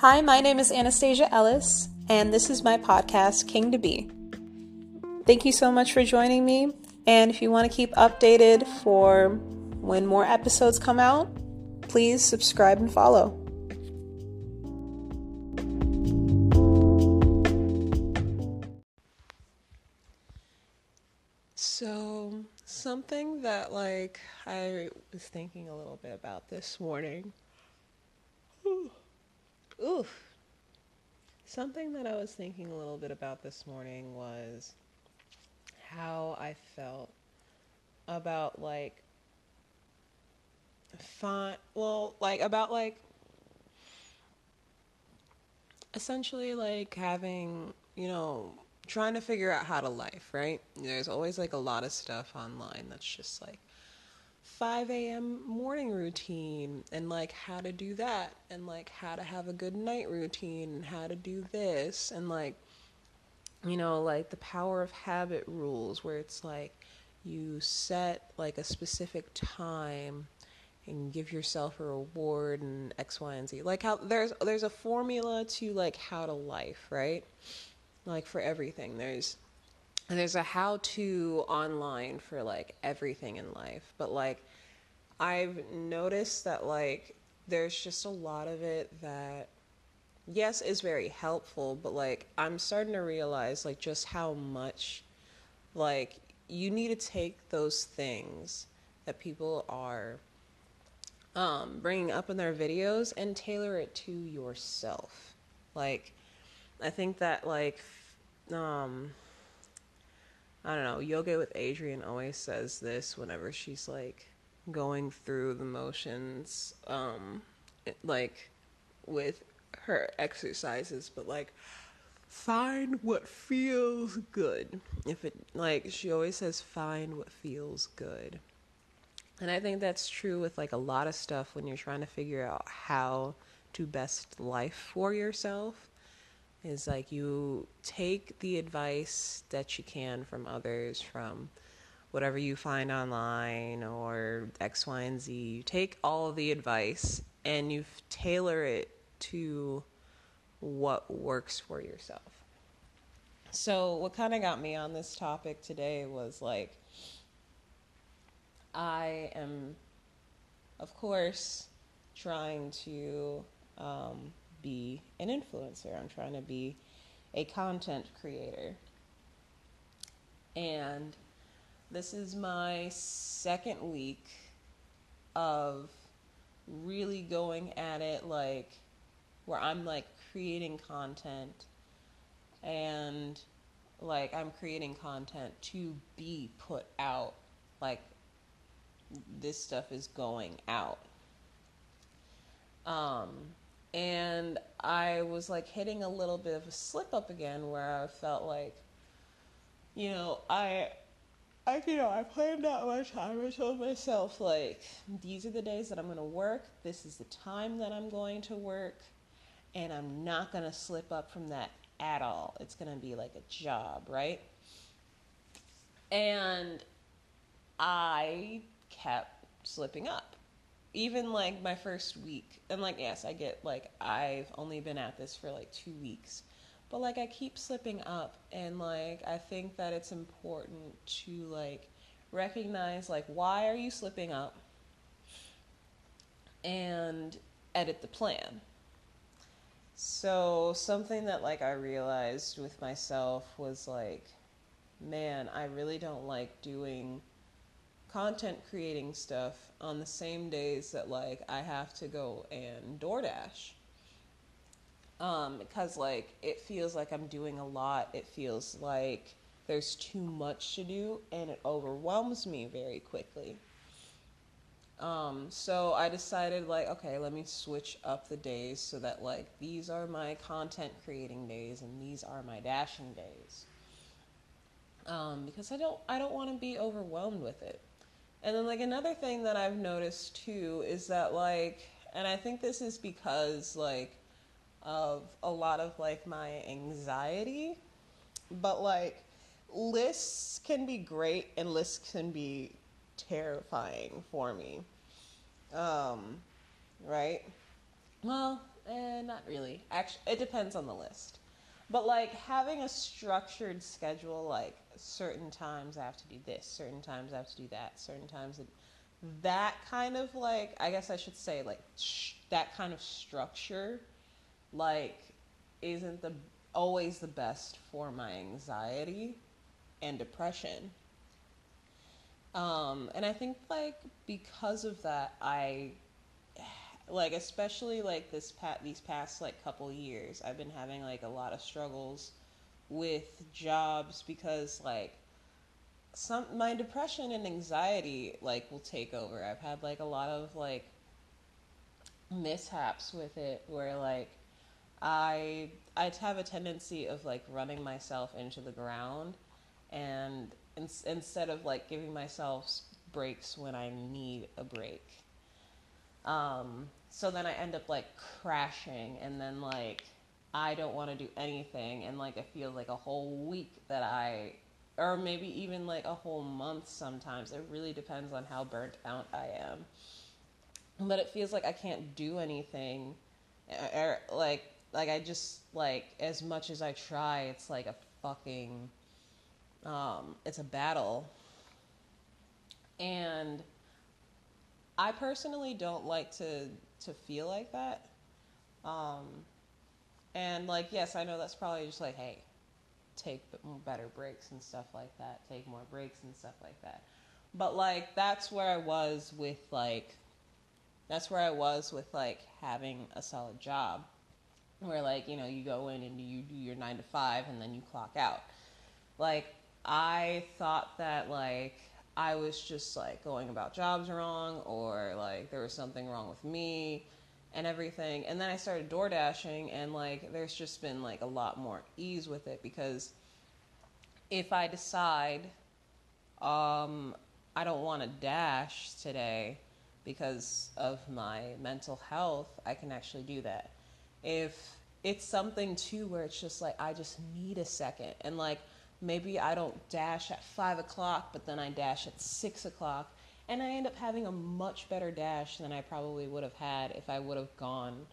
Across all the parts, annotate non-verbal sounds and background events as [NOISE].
Hi, my name is Anastasia Ellis, and this is my podcast, King to Be. Thank you so much for joining me. And if you want to keep updated for when more episodes come out, please subscribe and follow. So, something that like I was thinking a little bit about this morning. Ooh. Something that I was thinking a little bit about this morning was how I felt about like font well like about like essentially like having you know trying to figure out how to life right there's always like a lot of stuff online that's just like 5 a.m. morning routine and like how to do that and like how to have a good night routine and how to do this and like you know like the power of habit rules where it's like you set like a specific time and give yourself a reward and x y and z like how there's there's a formula to like how to life right like for everything there's there's a how to online for like everything in life but like i've noticed that like there's just a lot of it that yes is very helpful but like i'm starting to realize like just how much like you need to take those things that people are um, bringing up in their videos and tailor it to yourself. Like i think that like um I don't know, Yoga with Adriene always says this whenever she's like going through the motions, um, like with her exercises, but like find what feels good. If it, like, she always says, find what feels good. And I think that's true with like a lot of stuff when you're trying to figure out how to best life for yourself is like you take the advice that you can from others from whatever you find online or X, Y, and Z. You take all the advice and you tailor it to what works for yourself. So, what kind of got me on this topic today was like, I am, of course, trying to um, be an influencer. I'm trying to be a content creator. And this is my second week of really going at it like where I'm like creating content and like I'm creating content to be put out like this stuff is going out um and I was like hitting a little bit of a slip up again where I felt like, you know, I, I, you know, I planned out my time. I told myself like, these are the days that I'm going to work. This is the time that I'm going to work, and I'm not going to slip up from that at all. It's going to be like a job, right? And I kept slipping up even like my first week, and like, yes, I get like I've only been at this for like two weeks, but like I keep slipping up, and like I think that it's important to like recognize like why are you slipping up and edit the plan. So, something that like I realized with myself was like, man, I really don't like doing content creating stuff on the same days that like I have to go and DoorDash. Um, because like it feels like I'm doing a lot. It feels like there's too much to do and it overwhelms me very quickly. Um, so I decided like, okay, let me switch up the days so that like these are my content creating days and these are my dashing days. Um, because I don't I don't want to be overwhelmed with it. And then like another thing that I've noticed too is that like and I think this is because like of a lot of like my anxiety, but like lists can be great and lists can be terrifying for me. Um, right? Well, eh, not really. Actually, it depends on the list. But like having a structured schedule, like certain times I have to do this, certain times I have to do that, certain times it, that kind of like I guess I should say like sh- that kind of structure, like isn't the always the best for my anxiety and depression. Um, and I think like because of that, I like especially like this pat these past like couple years i've been having like a lot of struggles with jobs because like some my depression and anxiety like will take over. I've had like a lot of like mishaps with it where like i i have a tendency of like running myself into the ground and in, instead of like giving myself breaks when i need a break. Um, so then I end up like crashing, and then like I don't want to do anything, and like it feels like a whole week that I, or maybe even like a whole month sometimes. It really depends on how burnt out I am. But it feels like I can't do anything, or like like I just like as much as I try, it's like a fucking, um, it's a battle, and I personally don't like to to feel like that. Um, and like, yes, I know that's probably just like, hey, take better breaks and stuff like that. Take more breaks and stuff like that. But like, that's where I was with like, that's where I was with like having a solid job, where like you know you go in and you do your nine to five and then you clock out. Like I thought that like I was just like going about jobs wrong or like there was something wrong with me and everything. And then I started door dashing and like there's just been like a lot more ease with it because if I decide um I don't want to dash today because of my mental health, I can actually do that. If it's something too where it's just like I just need a second and like maybe I don't dash at five o'clock, but then I dash at six o'clock, and I end up having a much better dash than I probably would have had if I would have gone,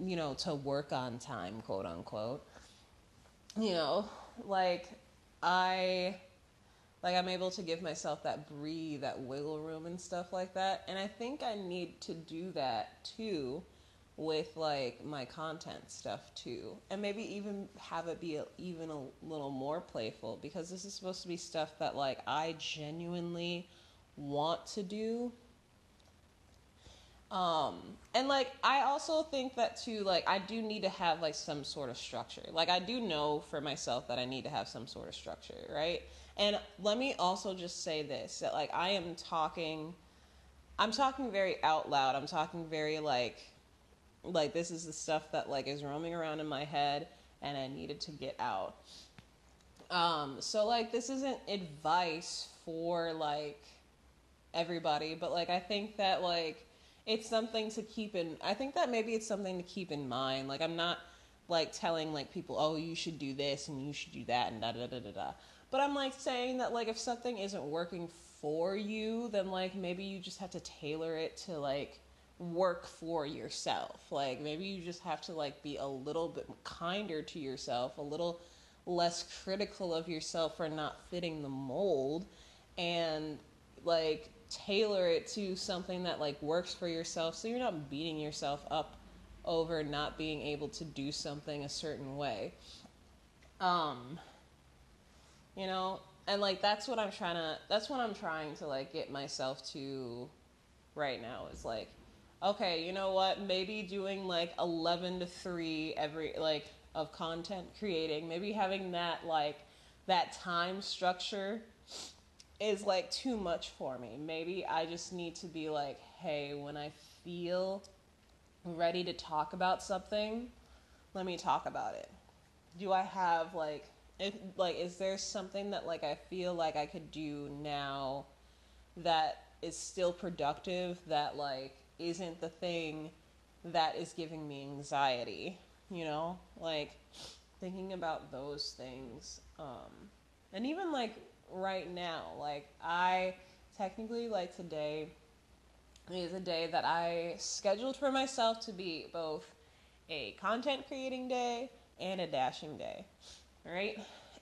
you know, to work on time, quote unquote. You know, like I like I'm able to give myself that breathe, that wiggle room and stuff like that. And I think I need to do that too with like my content stuff too. And maybe even have it be a, even a little more playful because this is supposed to be stuff that like i genuinely want to do. Um and like i also think that too like i do need to have like some sort of structure. Like i do know for myself that i need to have some sort of structure right? And let me also just say this that like i am talking i'm talking very out loud. I'm talking very like like this is the stuff that like is roaming around in my head and I needed to get out. Um, so like this isn't advice for like everybody, but like I think that like it's something to keep in I think that maybe it's something to keep in mind. Like I'm not like telling like people, oh you should do this and you should do that and da da da da da. But I'm like saying that like if something isn't working for you, then like maybe you just have to tailor it to like work for yourself. Like maybe you just have to like be a little bit kinder to yourself, a little less critical of yourself for not fitting the mold and like tailor it to something that like works for yourself so you're not beating yourself up over not being able to do something a certain way. Um you know, and like that's what I'm trying to that's what I'm trying to like get myself to right now is like okay, you know what? Maybe doing like 11 to 3 every like of content creating, maybe having that like that time structure is like too much for me. Maybe I just need to be like, hey, when I feel ready to talk about something, let me talk about it. Do I have like if like is there something that like I feel like I could do now that is still productive that like isn't the thing that is giving me anxiety, you know? Like thinking about those things. Um, and even like right now, like I technically like today is a day that I scheduled for myself to be both a content creating day and a dashing day. Right?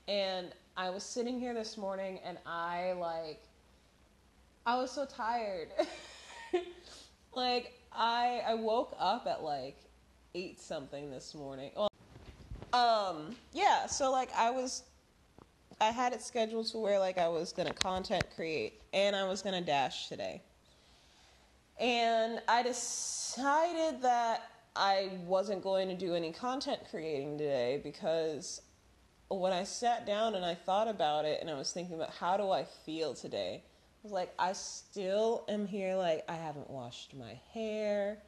And I was sitting here this morning and I like I was so tired. [LAUGHS] like I I woke up at like eight something this morning. Well, um yeah, so like I was I had it scheduled to where like I was gonna content create and I was gonna dash today. And I decided that I wasn't going to do any content creating today because when I sat down and I thought about it and I was thinking about how do I feel today, was like, I still am here, like, I haven't washed my hair,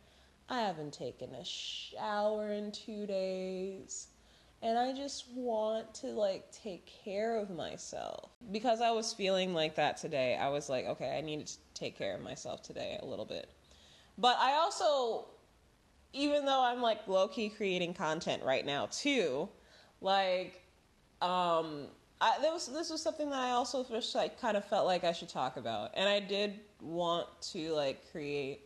I haven't taken a shower in two days, and I just want to, like, take care of myself. Because I was feeling like that today, I was like, okay, I need to take care of myself today a little bit. But I also, even though I'm like low key creating content right now too, like um, I, this was this was something that I also just like kind of felt like I should talk about, and I did want to like create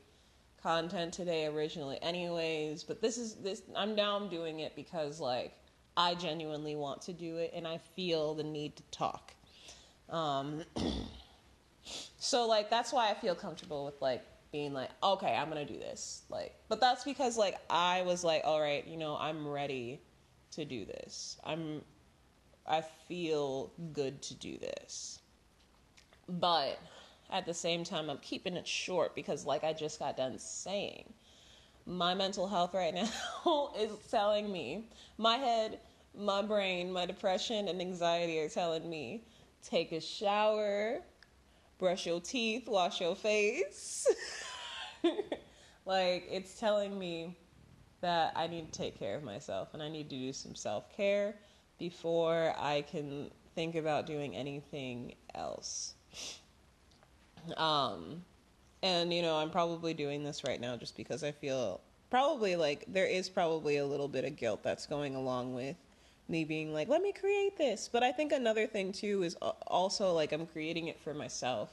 content today originally, anyways. But this is this I'm now I'm doing it because like I genuinely want to do it, and I feel the need to talk. Um, [CLEARS THROAT] so like that's why I feel comfortable with like being like, okay, I'm gonna do this. Like, but that's because like I was like, all right, you know, I'm ready to do this. I'm I feel good to do this. But at the same time, I'm keeping it short because, like I just got done saying, my mental health right [LAUGHS] now is telling me, my head, my brain, my depression, and anxiety are telling me take a shower, brush your teeth, wash your face. [LAUGHS] like, it's telling me that I need to take care of myself and I need to do some self care before I can think about doing anything else. Um, and you know, I'm probably doing this right now just because I feel probably like there is probably a little bit of guilt that's going along with me being like, let me create this. But I think another thing too is also like I'm creating it for myself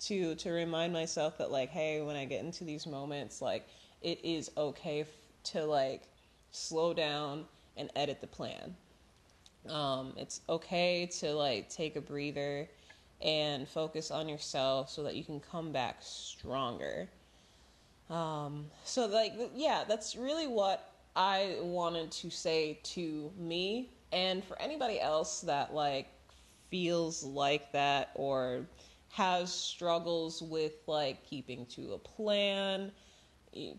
to to remind myself that like, hey, when I get into these moments, like it is okay f- to like slow down and edit the plan um, it's okay to like take a breather and focus on yourself so that you can come back stronger. Um, so like yeah, that's really what I wanted to say to me and for anybody else that like feels like that or has struggles with like keeping to a plan,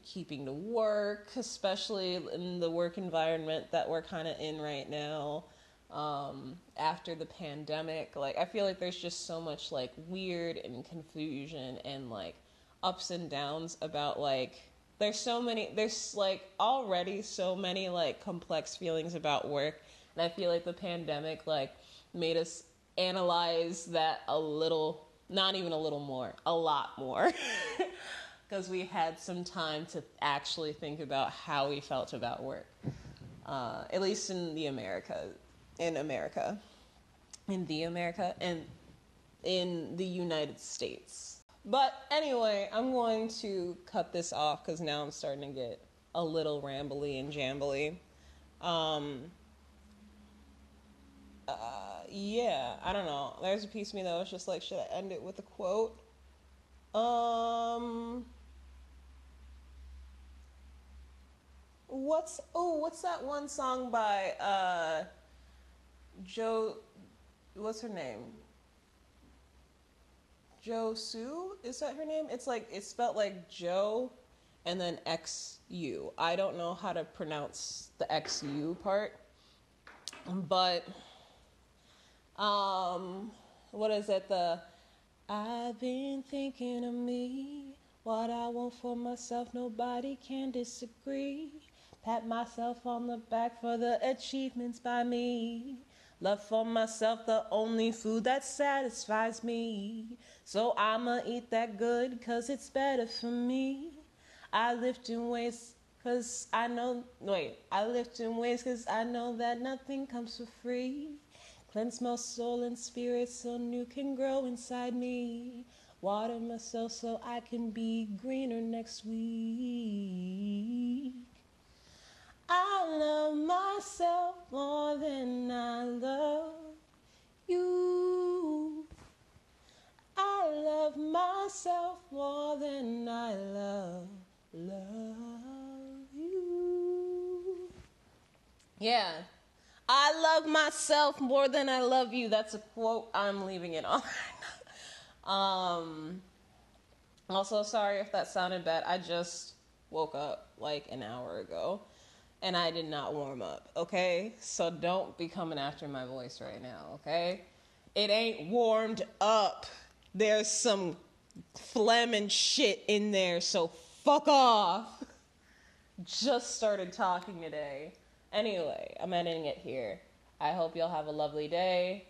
keeping to work, especially in the work environment that we're kind of in right now um, after the pandemic. Like, I feel like there's just so much like weird and confusion and like ups and downs about like there's so many there's like already so many like complex feelings about work and i feel like the pandemic like made us analyze that a little not even a little more a lot more [LAUGHS] because we had some time to actually think about how we felt about work uh, at least in the americas in America, in the America, and in the United States. But anyway, I'm going to cut this off because now I'm starting to get a little rambly and jambly. Um, uh, yeah, I don't know. There's a piece of me that was just like, should I end it with a quote? Um, what's oh, what's that one song by uh Joe, what's her name? Joe Sue? Is that her name? It's like, it's spelled like Joe and then XU. I don't know how to pronounce the XU part, but, um, what is it? The, I've been thinking of me, what I want for myself, nobody can disagree. Pat myself on the back for the achievements by me. Love for myself, the only food that satisfies me. So I'ma eat that good, cause it's better for me. I lift in ways, cause I know, wait, I lift in ways, cause I know that nothing comes for free. Cleanse my soul and spirit so new can grow inside me. Water myself so I can be greener next week. I love myself more than I love you. I love myself more than I love love you. Yeah. I love myself more than I love you. That's a quote. I'm leaving it on. [LAUGHS] um also sorry if that sounded bad. I just woke up like an hour ago and I did not warm up, okay? So don't be coming after my voice right now, okay? It ain't warmed up. There's some phlegm and shit in there, so fuck off. Just started talking today. Anyway, I'm ending it here. I hope you'll have a lovely day.